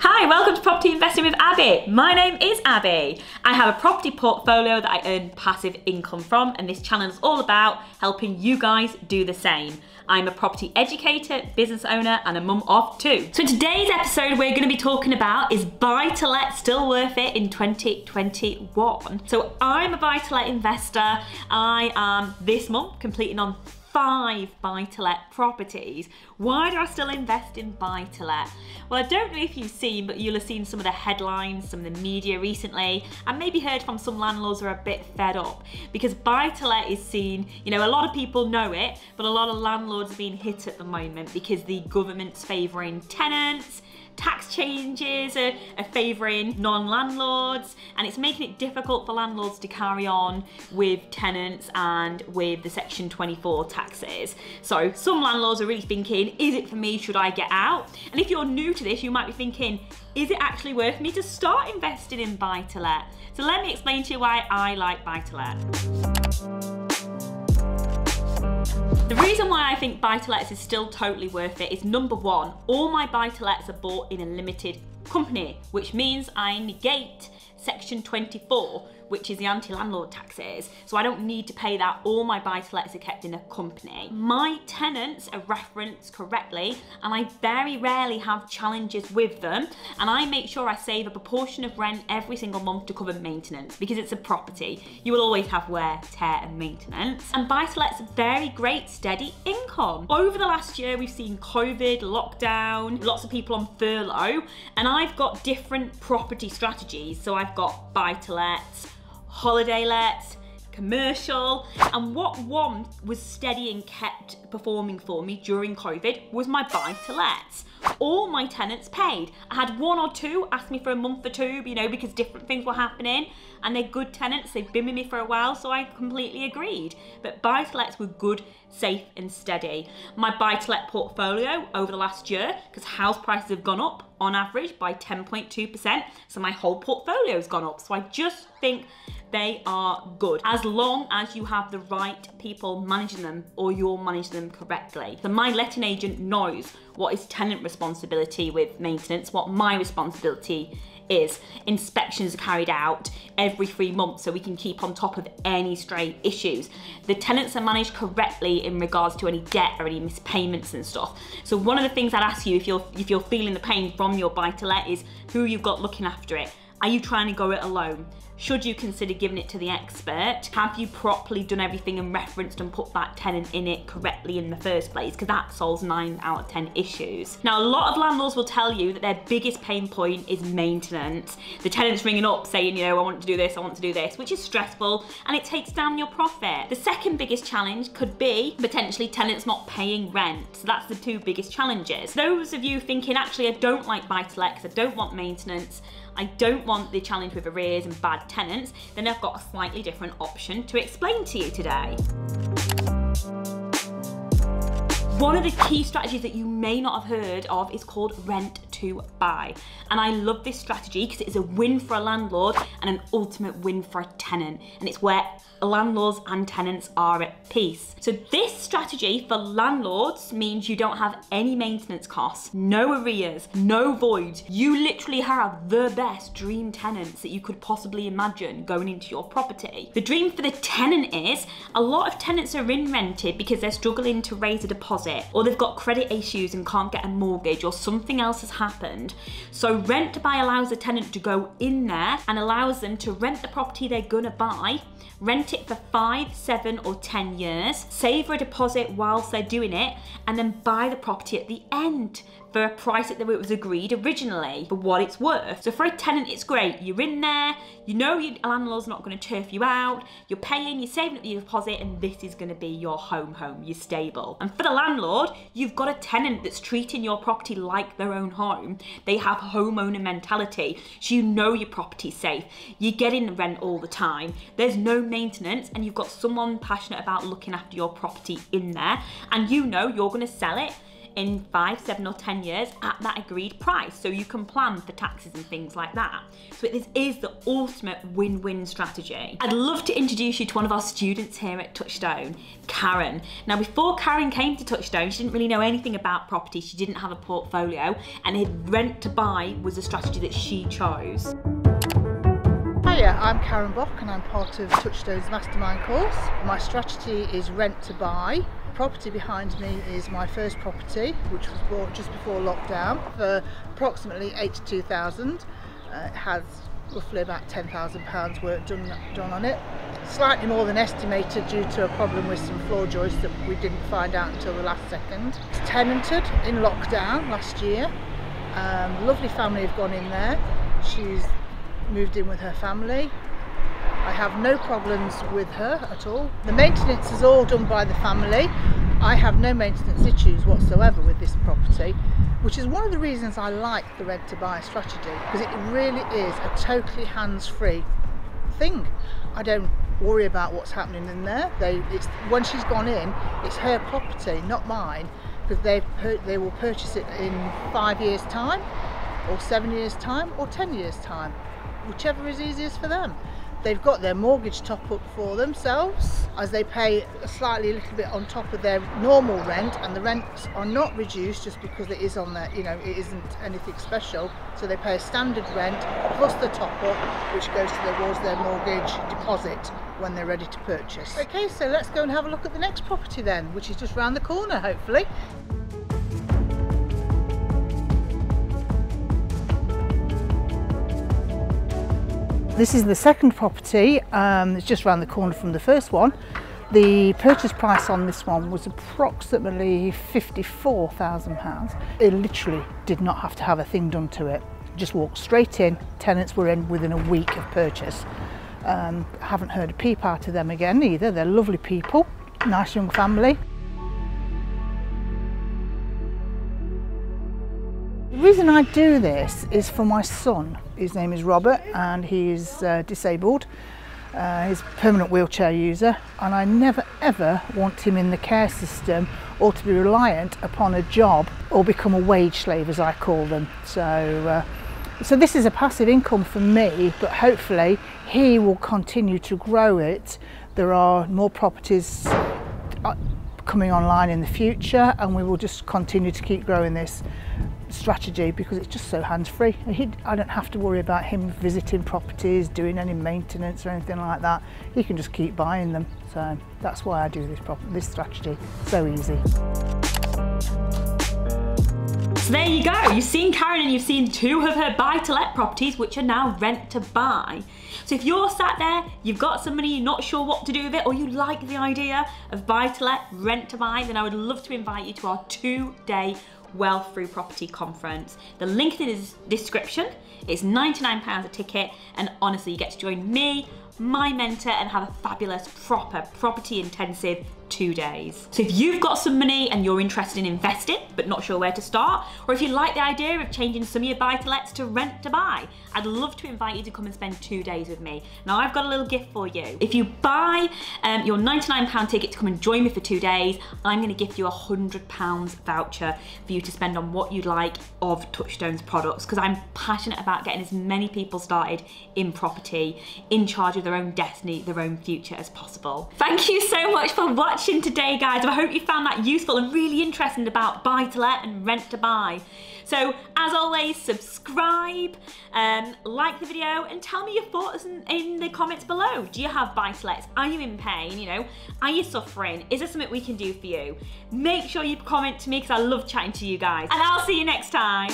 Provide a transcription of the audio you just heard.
Hi, welcome to Property Investing with Abi. My name is Abi. I have a property portfolio that I earn passive income from, and this channel is all about helping you guys do the same. I'm a property educator, business owner, and a mum of two. So, in today's episode, we're going to be talking about is buy to let still worth it in 2021? So, I'm a buy to let investor. I am this month completing on five buy to let properties. Why do I still invest in buy to let? Well, I don't know if you've seen, but you'll have seen some of the headlines, some of the media recently, and maybe heard from some landlords who are a bit fed up because buy to let is seen, you know, a lot of people know it, but a lot of landlords are being hit at the moment because the government's favouring tenants tax changes are, are favouring non-landlords and it's making it difficult for landlords to carry on with tenants and with the section 24 taxes. So some landlords are really thinking is it for me? Should I get out? And if you're new to this you might be thinking is it actually worth me to start investing in buy to let so let me explain to you why I like buy to let the reason why I think buy-to-lets is still totally worth it is number one, all my buy-to-lets are bought in a limited company, which means I negate section 24, which is the anti-landlord taxes. So I don't need to pay that. All my buy-to-lets are kept in a company. My tenants are referenced correctly and I very rarely have challenges with them. And I make sure I save a proportion of rent every single month to cover maintenance because it's a property. You will always have wear, tear and maintenance. And buy-to-lets are very great steady income. Over the last year, we've seen COVID, lockdown, lots of people on furlough, and I've got different property strategies. So I've got buy-to-lets, holiday lets, commercial. And what one was steady and kept performing for me during COVID was my buy to lets. All my tenants paid. I had one or two ask me for a month or two, you know, because different things were happening. And they're good tenants, they've been with me for a while, so I completely agreed. But buy to lets were good, safe, and steady. My buy to let portfolio over the last year, because house prices have gone up on average by 10.2%, so my whole portfolio has gone up. So I just think they are good as long as you have the right people managing them or you're managing them correctly. So my letting agent knows what is tenant responsibility with maintenance, what my responsibility is. Inspections are carried out every three months so we can keep on top of any stray issues. The tenants are managed correctly in regards to any debt or any mispayments and stuff. So one of the things I'd ask you if you're if you're feeling the pain from your buy to let is who you've got looking after it. Are you trying to go it alone? Should you consider giving it to the expert? Have you properly done everything and referenced and put that tenant in it correctly in the first place? Because that solves nine out of 10 issues. Now, a lot of landlords will tell you that their biggest pain point is maintenance. The tenant's ringing up saying, you know, I want to do this, I want to do this, which is stressful and it takes down your profit. The second biggest challenge could be potentially tenants not paying rent. So that's the two biggest challenges. Those of you thinking, actually, I don't like buy-to-let because I don't want maintenance, I don't want the challenge with arrears and bad tenants, then I've got a slightly different option to explain to you today. One of the key strategies that you may not have heard of is called rent to buy. And I love this strategy because it is a win for a landlord and an ultimate win for a tenant. And it's where landlords and tenants are at peace. So this strategy for landlords means you don't have any maintenance costs, no arrears, no voids. You literally have the best dream tenants that you could possibly imagine going into your property. The dream for the tenant is a lot of tenants are in rented because they're struggling to raise a deposit or they've got credit issues and can't get a mortgage or something else has happened. So rent to buy allows the tenant to go in there and allows them to rent the property they're gonna buy rent it for five, seven, or 10 years, save for a deposit whilst they're doing it, and then buy the property at the end for a price that it was agreed originally for what it's worth. So for a tenant, it's great. You're in there, you know your landlord's not going to turf you out, you're paying, you're saving up your deposit, and this is going to be your home home, you're stable. And for the landlord, you've got a tenant that's treating your property like their own home. They have homeowner mentality, so you know your property's safe. You're getting the rent all the time. There's no maintenance, and you've got someone passionate about looking after your property in there, and you know you're going to sell it in five, seven, or 10 years at that agreed price. So you can plan for taxes and things like that. So this is the ultimate win-win strategy. I'd love to introduce you to one of our students here at Touchstone, Karen. Now, before Karen came to Touchstone, she didn't really know anything about property. She didn't have a portfolio and rent to buy was a strategy that she chose. Hiya, I'm Karen Bock and I'm part of Touchstone's Mastermind course. My strategy is rent to buy. The property behind me is my first property, which was bought just before lockdown for approximately 82,000. Uh, it has roughly about £10,000 work done, done on it. Slightly more than estimated due to a problem with some floor joists that we didn't find out until the last second. It's tenanted in lockdown last year. Um, lovely family have gone in there. She's moved in with her family. I have no problems with her at all. The maintenance is all done by the family. I have no maintenance issues whatsoever with this property, which is one of the reasons I like the rent to buy strategy because it really is a totally hands-free thing. I don't worry about what's happening in there. They, it's, when she's gone in, it's her property, not mine, because they they will purchase it in five years' time, or seven years' time, or ten years' time whichever is easiest for them. They've got their mortgage top up for themselves as they pay slightly a little bit on top of their normal rent and the rents are not reduced just because it is on there, you know, it isn't anything special. So they pay a standard rent plus the top up which goes towards their mortgage deposit when they're ready to purchase. Okay, so let's go and have a look at the next property then, which is just round the corner hopefully. This is the second property, um, it's just around the corner from the first one. The purchase price on this one was approximately £54,000. It literally did not have to have a thing done to it. Just walked straight in, tenants were in within a week of purchase. Um, haven't heard a peep out of them again either. They're lovely people, nice young family. Reason I do this is for my son. His name is Robert and he's uh, disabled. Uh, he's a permanent wheelchair user and I never ever want him in the care system or to be reliant upon a job or become a wage slave as I call them. So, uh, so this is a passive income for me but hopefully he will continue to grow it. There are more properties uh, coming online in the future and we will just continue to keep growing this strategy because it's just so hands-free. I don't have to worry about him visiting properties, doing any maintenance or anything like that. He can just keep buying them. So that's why I do this, this strategy. So easy. So there you go. You've seen Karen and you've seen two of her buy-to-let properties which are now rent to buy. So if you're sat there, you've got some money, you're not sure what to do with it, or you like the idea of buy-to-let, rent to buy, then I would love to invite you to our two-day Wealth Through Property Conference. The link is in the description. It's £99 a ticket, and honestly, you get to join me, my mentor, and have a fabulous, proper, property intensive two days. So if you've got some money and you're interested in investing, but not sure where to start, or if you like the idea of changing some of your buy-to-lets to rent to buy, I'd love to invite you to come and spend two days with me. Now I've got a little gift for you. If you buy um, your £99 ticket to come and join me for two days, I'm gonna gift you a £100 voucher for you to spend on what you'd like of Touchstone's products, because I'm passionate about getting as many people started in property, in charge of their own destiny, their own future as possible. Thank you so much for watching watching today, guys. I hope you found that useful and really interesting about buy to let and rent to buy. So as always, subscribe, um, like the video and tell me your thoughts in, in the comments below. Do you have buy-to-lets? Are you in pain? You know, are you suffering? Is there something we can do for you? Make sure you comment to me because I love chatting to you guys. And I'll see you next time.